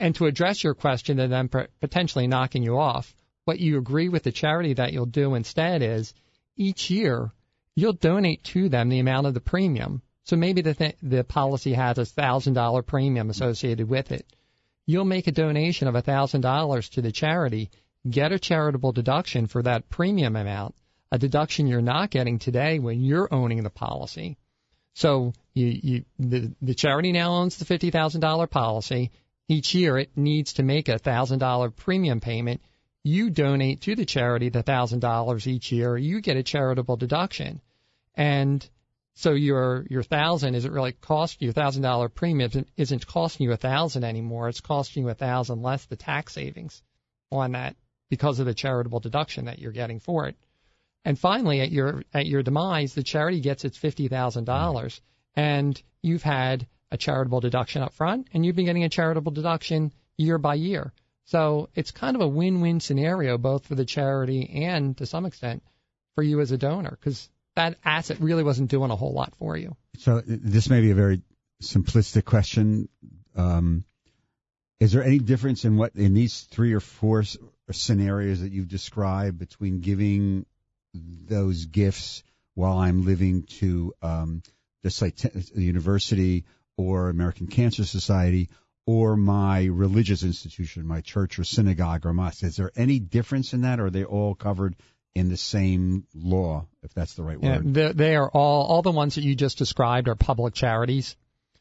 And to address your question and then potentially knocking you off, what you agree with the charity that you'll do instead is each year you'll donate to them the amount of the premium. So maybe the th- the policy has a thousand dollar premium associated with it. You'll make a donation of a thousand dollars to the charity, get a charitable deduction for that premium amount, a deduction you're not getting today when you're owning the policy. So you, you the, the charity now owns the fifty thousand dollar policy. Each year it needs to make a thousand dollar premium payment. You donate to the charity the thousand dollars each year. You get a charitable deduction, and so your your thousand isn't really costing you a thousand dollar premium isn't, isn't costing you a thousand anymore. It's costing you a thousand less the tax savings on that because of the charitable deduction that you're getting for it. And finally, at your at your demise, the charity gets its fifty thousand dollars, and you've had a charitable deduction up front, and you've been getting a charitable deduction year by year. So it's kind of a win-win scenario, both for the charity and to some extent for you as a donor, because that asset really wasn't doing a whole lot for you. So this may be a very simplistic question. Um, is there any difference in what in these three or four s- scenarios that you've described between giving those gifts while I'm living to um, just like t- the university or American Cancer Society or my religious institution, my church or synagogue or mosque? Is there any difference in that, or are they all covered in the same law, if that's the right Yeah, word? they, they are all all the ones that you just described are public charities.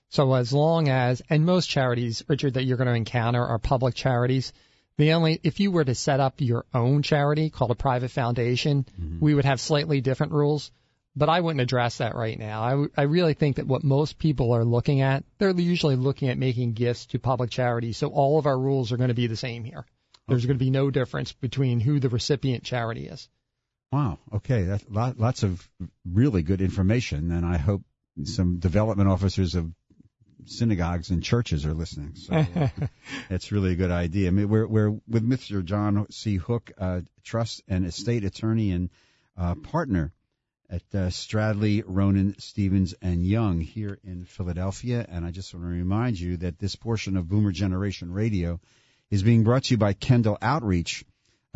So as long as and most charities, Richard, that you're going to encounter are public charities. The only if you were to set up your own charity called a private foundation, mm-hmm. we would have slightly different rules. But I wouldn't address that right now. I, w- I really think that what most people are looking at, they're usually looking at making gifts to public charities. So all of our rules are going to be the same here. There's going to be no difference between who the recipient charity is. Wow. Okay. That lot, lots of really good information, and I hope some development officers of synagogues and churches are listening. So uh, (laughs) that's really a good idea. I mean, we're we're with Mr. John C. Hook, uh, trust and estate attorney, and uh, partner at uh, Stradley, Ronon, Stevens, and Young here in Philadelphia. And I just want to remind you that this portion of Boomer Generation Radio is being brought to you by Kendal Outreach,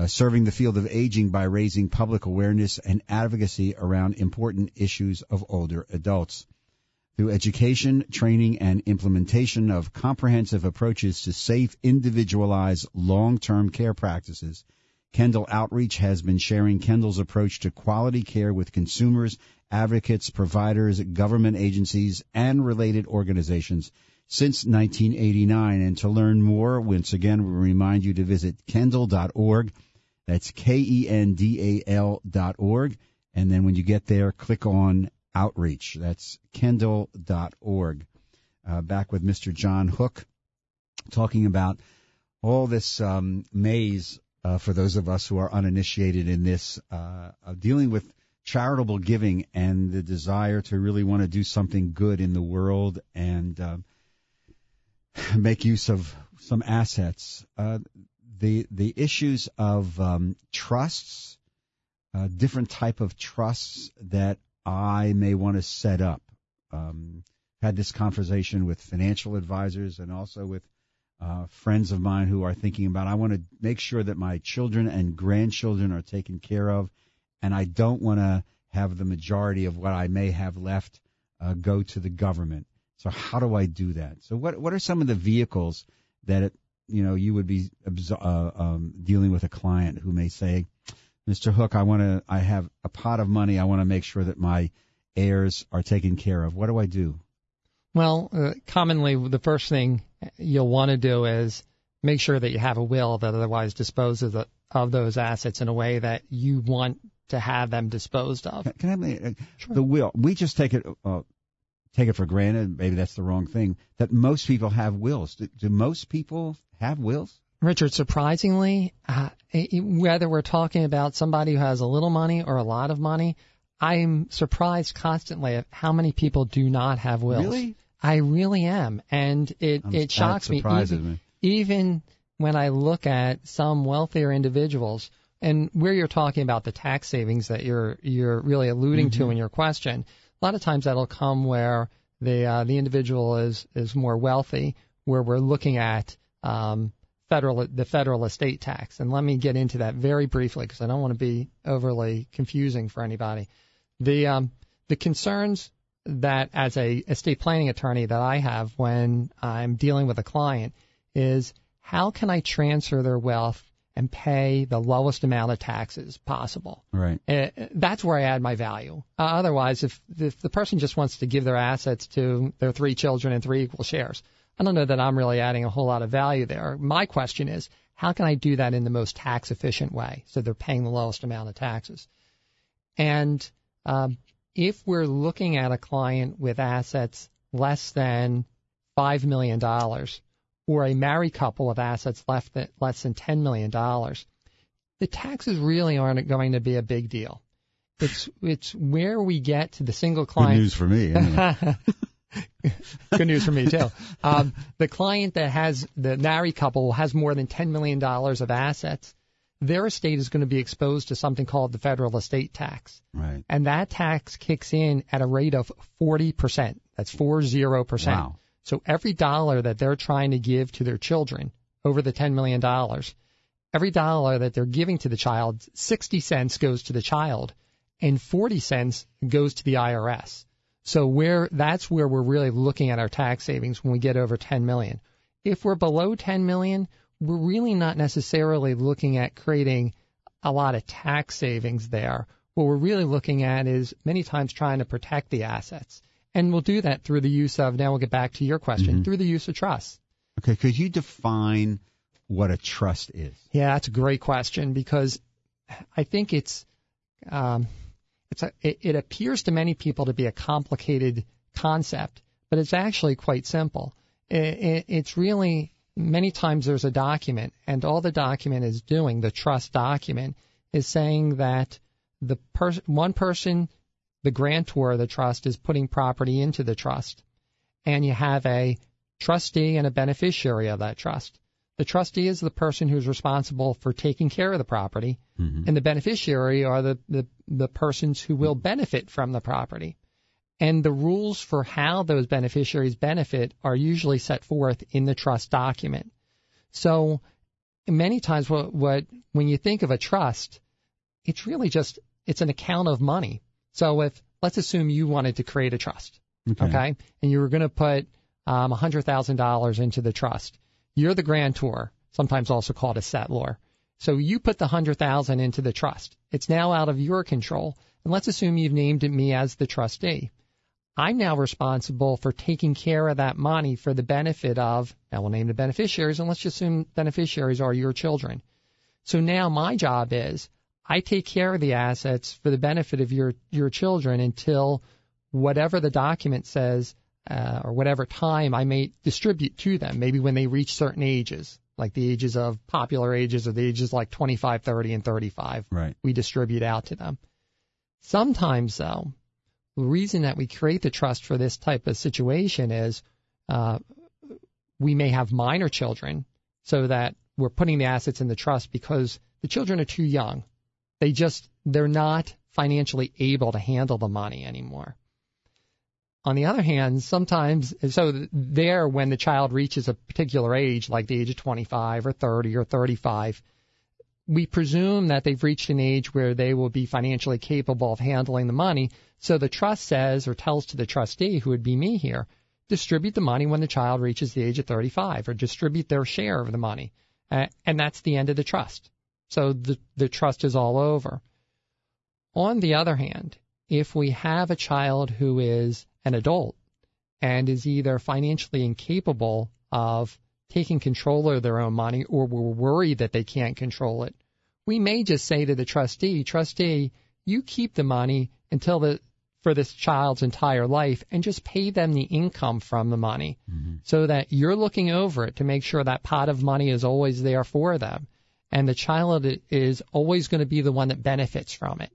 uh, serving the field of aging by raising public awareness and advocacy around important issues of older adults. Through education, training, and implementation of comprehensive approaches to safe, individualized, long-term care practices, Kendal Outreach has been sharing Kendal's approach to quality care with consumers, advocates, providers, government agencies, and related organizations since 1989. And to learn more, once again, we remind you to visit kendal.org. That's K-E-N-D-A-L dot org. And then when you get there, click on outreach. That's kendal.org. Uh, back with Mr. John Hook talking about all this um, maze uh, for those of us who are uninitiated in this, uh, of dealing with charitable giving and the desire to really want to do something good in the world and um, (sighs) make use of some assets. The the issues of um, trusts, uh, different type of trusts that I may want to set up. Um, had this conversation with financial advisors and also with uh, friends of mine who are thinking about I want to make sure that my children and grandchildren are taken care of, and I don't want to have the majority of what I may have left uh, go to the government. So how do I do that? So what what are some of the vehicles that you know you would be uh, um, dealing with a client who may say, Mr. Hook, I want to I have a pot of money. I want to make sure that my heirs are taken care of. What do I do? Well, uh, commonly the first thing you'll want to do is make sure that you have a will that otherwise disposes of, of those assets in a way that you want to have them disposed of. Can, I uh, sure. the will? We just take it uh, take it for granted. Maybe that's the wrong thing. That most people have wills. Do, do most people have wills? Richard, surprisingly, uh, whether we're talking about somebody who has a little money or a lot of money, I'm surprised constantly at how many people do not have wills. Really? I really am, and it I'm, it shocks me even, me. even when I look at some wealthier individuals and where you're talking about the tax savings that you're you're really alluding mm-hmm. to in your question. A lot of times that'll come where the uh, the individual is is more wealthy, where we're looking at um, federal the federal estate tax. And let me get into that very briefly because I don't want to be overly confusing for anybody. The um, the concerns that as a estate planning attorney that I have when I'm dealing with a client is how can I transfer their wealth and pay the lowest amount of taxes possible. Right. Uh, that's where I add my value. Uh, otherwise, if if the person just wants to give their assets to their three children in three equal shares, I don't know that I'm really adding a whole lot of value there. My question is, how can I do that in the most tax efficient way so they're paying the lowest amount of taxes? And um, if we're looking at a client with assets less than $5 million or a married couple of assets less than, less than $10 million, the taxes really aren't going to be a big deal. It's, it's where we get to the single client. Good news for me. Anyway. (laughs) Good news for me too. Um, the client that has the married couple has more than $10 million of assets their estate is going to be exposed to something called the federal estate tax. Right. And that tax kicks in at a rate of 40%. That's 40%. Wow. So every dollar that they're trying to give to their children over the $10 million, every dollar that they're giving to the child, 60 cents goes to the child and 40 cents goes to the IRS. So where that's where we're really looking at our tax savings when we get over 10 million. If we're below 10 million, we're really not necessarily looking at creating a lot of tax savings there. What we're really looking at is many times trying to protect the assets. And we'll do that through the use of, now we'll get back to your question, mm-hmm. through the use of trust. Okay, could you define what a trust is? Yeah, that's a great question because I think it's, um, it's a, it, it appears to many people to be a complicated concept, but it's actually quite simple. It, it, it's really many times there's a document, and all the document is doing, the trust document, is saying that the per- one person, the grantor of the trust, is putting property into the trust, and you have a trustee and a beneficiary of that trust. The trustee is the person who's responsible for taking care of the property, mm-hmm. and the beneficiary are the, the, the persons who will benefit from the property. And the rules for how those beneficiaries benefit are usually set forth in the trust document. So many times what, what when you think of a trust, it's really just it's an account of money. So if let's assume you wanted to create a trust, Okay. okay, and you were going to put um, $100,000 into the trust. You're the grantor, sometimes also called a settlor. So you put the 100,000 into the trust. It's now out of your control. And let's assume you've named me as the trustee. I'm now responsible for taking care of that money for the benefit of, now we'll name the beneficiaries, and let's just assume beneficiaries are your children. So now my job is I take care of the assets for the benefit of your, your children until whatever the document says uh, or whatever time I may distribute to them, maybe when they reach certain ages, like the ages of popular ages or the ages like 25, 30, and 35. Right. We distribute out to them. Sometimes, though, the reason that we create the trust for this type of situation is uh, we may have minor children, so that we're putting the assets in the trust because the children are too young. They just they're not financially able to handle the money anymore. On the other hand, sometimes, so there, when the child reaches a particular age, like the age of 25 or 30 or 35, we presume that they've reached an age where they will be financially capable of handling the money. So the trust says or tells to the trustee, who would be me here, distribute the money when the child reaches the age of 35 or distribute their share of the money. Uh, and that's the end of the trust. So the, the trust is all over. On the other hand, if we have a child who is an adult and is either financially incapable of taking control of their own money or we're worried that they can't control it, we may just say to the trustee, trustee, you keep the money until the for this child's entire life and just pay them the income from the money mm-hmm. so that you're looking over it to make sure that pot of money is always there for them and the child is always going to be the one that benefits from it.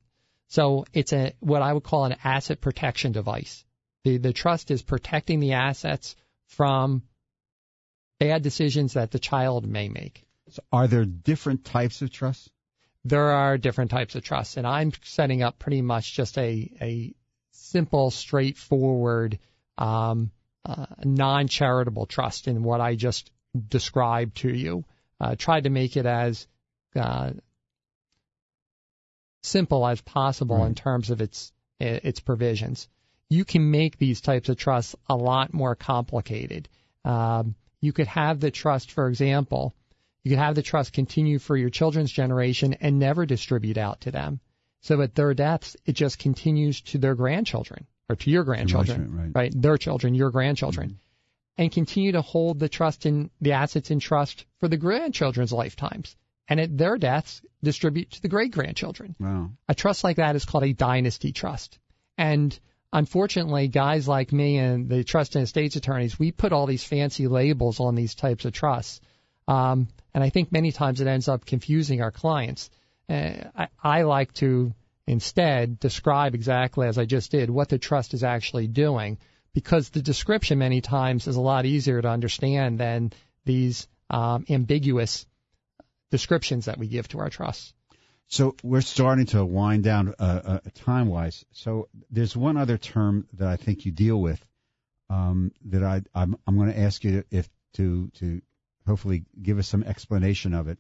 So it's a what I would call an asset protection device. The the trust is protecting the assets from bad decisions that the child may make. So are there different types of trusts? There are different types of trusts, and I'm setting up pretty much just a a simple, straightforward, um, uh, non-charitable trust in what I just described to you. Uh, tried to make it as uh, simple as possible Right. in terms of its its provisions. You can make these types of trusts a lot more complicated. Um, you could have the trust, for example, you could have the trust continue for your children's generation and never distribute out to them. So at their deaths, it just continues to their grandchildren or to your grandchildren, Right. Their children, your grandchildren, and continue to hold the trust in the assets in trust for the grandchildren's lifetimes. And at their deaths, distribute to the great grandchildren. Wow. A trust like that is called a dynasty trust. And unfortunately, guys like me and the trust and estates attorneys, we put all these fancy labels on these types of trusts. Um, and I think many times it ends up confusing our clients. Uh, I, I like to instead describe exactly as I just did what the trust is actually doing because the description many times is a lot easier to understand than these um, ambiguous descriptions that we give to our trusts. So we're starting to wind down uh, uh, time wise. So there's one other term that I think you deal with um, that I, I'm, I'm going to ask you if to to hopefully give us some explanation of it,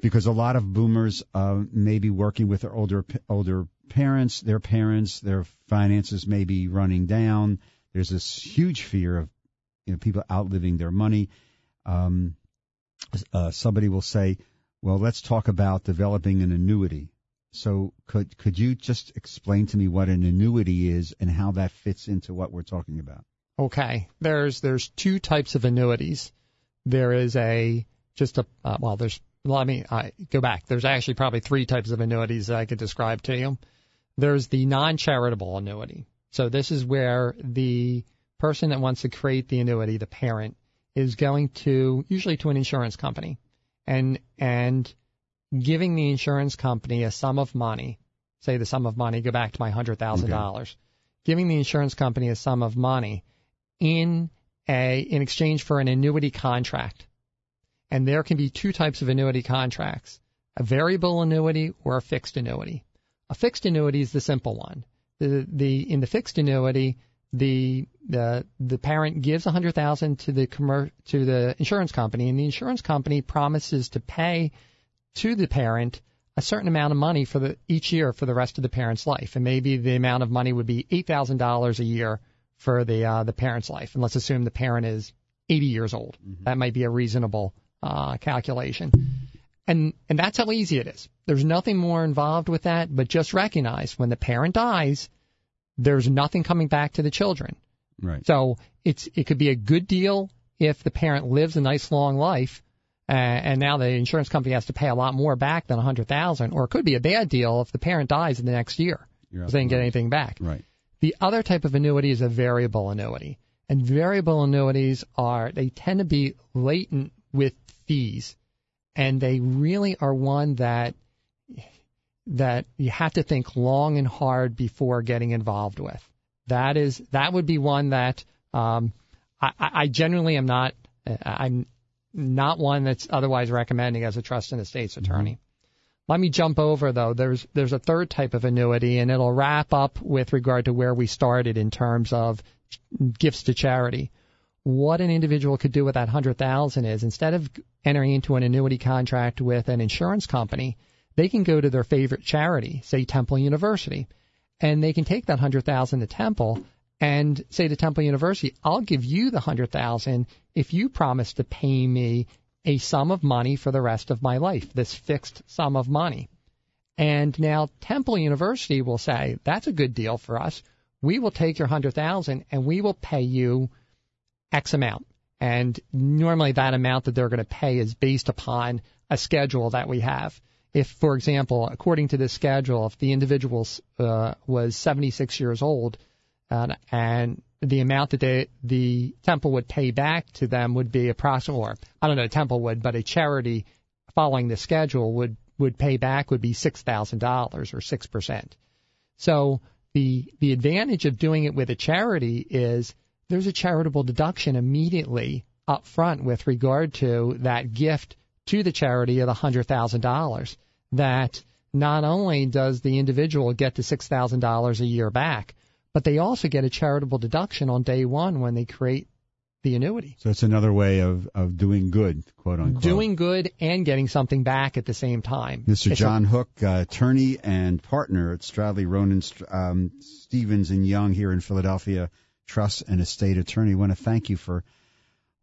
because a lot of boomers uh, may be working with their older older parents, their parents, their finances may be running down. There's this huge fear of you know people outliving their money. Um, uh, somebody will say, well, let's talk about developing an annuity. So could could you just explain to me what an annuity is and how that fits into what we're talking about? Okay, there's there's two types of annuities. There is a just a uh, well, there's let me I go back. There's actually probably three types of annuities that I could describe to you. There's the non-charitable annuity. So this is where the person that wants to create the annuity, the parent, is going to usually to an insurance company and and giving the insurance company a sum of money, say the sum of money, go back to my hundred thousand dollars, giving the insurance company a sum of money in a in exchange for an annuity contract. And there can be two types of annuity contracts a variable annuity or a fixed annuity. A fixed annuity is the simple one. The, the, in the fixed annuity, the, the, the parent gives a hundred thousand to the commer- to the insurance company and the insurance company promises to pay to the parent a certain amount of money for the each year for the rest of the parent's life. And maybe the amount of money would be eight thousand dollars a year for the uh, the parent's life. And let's assume the parent is 80 years old. Mm-hmm. That might be a reasonable uh, calculation. And and that's how easy it is. There's nothing more involved with that, but just recognize when the parent dies, there's nothing coming back to the children. Right. So it's it could be a good deal if the parent lives a nice long life, uh, and now the insurance company has to pay a lot more back than a hundred thousand, or it could be a bad deal if the parent dies in the next year because they didn't get anything back. Right. The other type of annuity is a variable annuity, and variable annuities are they tend to be latent with fees and they really are one that that you have to think long and hard before getting involved with. That is that would be one that um, I, I generally am not I'm not one that's otherwise recommending as a trust and estates mm-hmm. attorney. Mm-hmm. Let me jump over though. There's there's a third type of annuity, and it'll wrap up with regard to where we started in terms of gifts to charity what an individual could do with that hundred thousand is instead of entering into an annuity contract with an insurance company, they can go to their favorite charity, say Temple University, and they can take that hundred thousand to Temple and say to Temple University, I'll give you the hundred thousand if you promise to pay me a sum of money for the rest of my life, this fixed sum of money. And now Temple University will say, that's a good deal for us. We will take your hundred thousand and we will pay you X amount. And normally that amount that they're going to pay is based upon a schedule that we have. If, for example, according to this schedule, if the individual uh, was 76 years old uh, and the amount that they, the temple would pay back to them would be approximately, or I don't know, temple would, but a charity following the schedule would would pay back would be six thousand dollars or six percent. So the the advantage of doing it with a charity is there's a charitable deduction immediately up front with regard to that gift to the charity of the $100,000 that not only does the individual get the $6,000 a year back, but they also get a charitable deduction on day one when they create the annuity. So it's another way of, of doing good, quote unquote. Doing good and getting something back at the same time. Mr. It's John a, Hook, uh, attorney and partner at Stradley Ronon um, Stevens and Young here in Philadelphia trust and estate attorney. I want to thank you for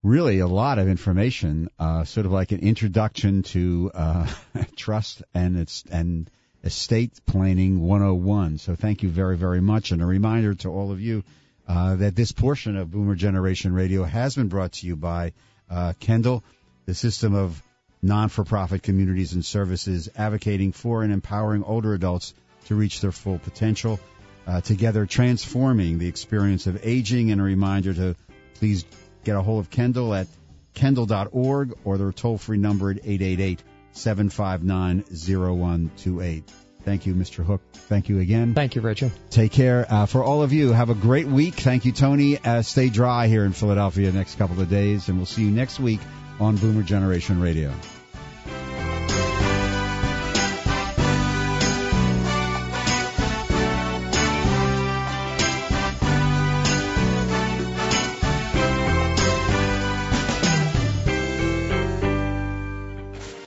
really a lot of information, uh, sort of like an introduction to uh, (laughs) trust and its and estate planning 101. So thank you very very much, and a reminder to all of you uh, that this portion of Boomer Generation Radio has been brought to you by uh, Kendal, the system of non-for-profit communities and services advocating for and empowering older adults to reach their full potential uh, together transforming the experience of aging and a reminder to please get a hold of Kendal at kendal.org or their toll free number at 888 759 0128. Thank you, Mr. Hook. Thank you again. Thank you, Richard. Take care. Uh, for all of you, have a great week. Thank you, Tony. Uh, stay dry here in Philadelphia next couple of days, and we'll see you next week on Boomer Generation Radio.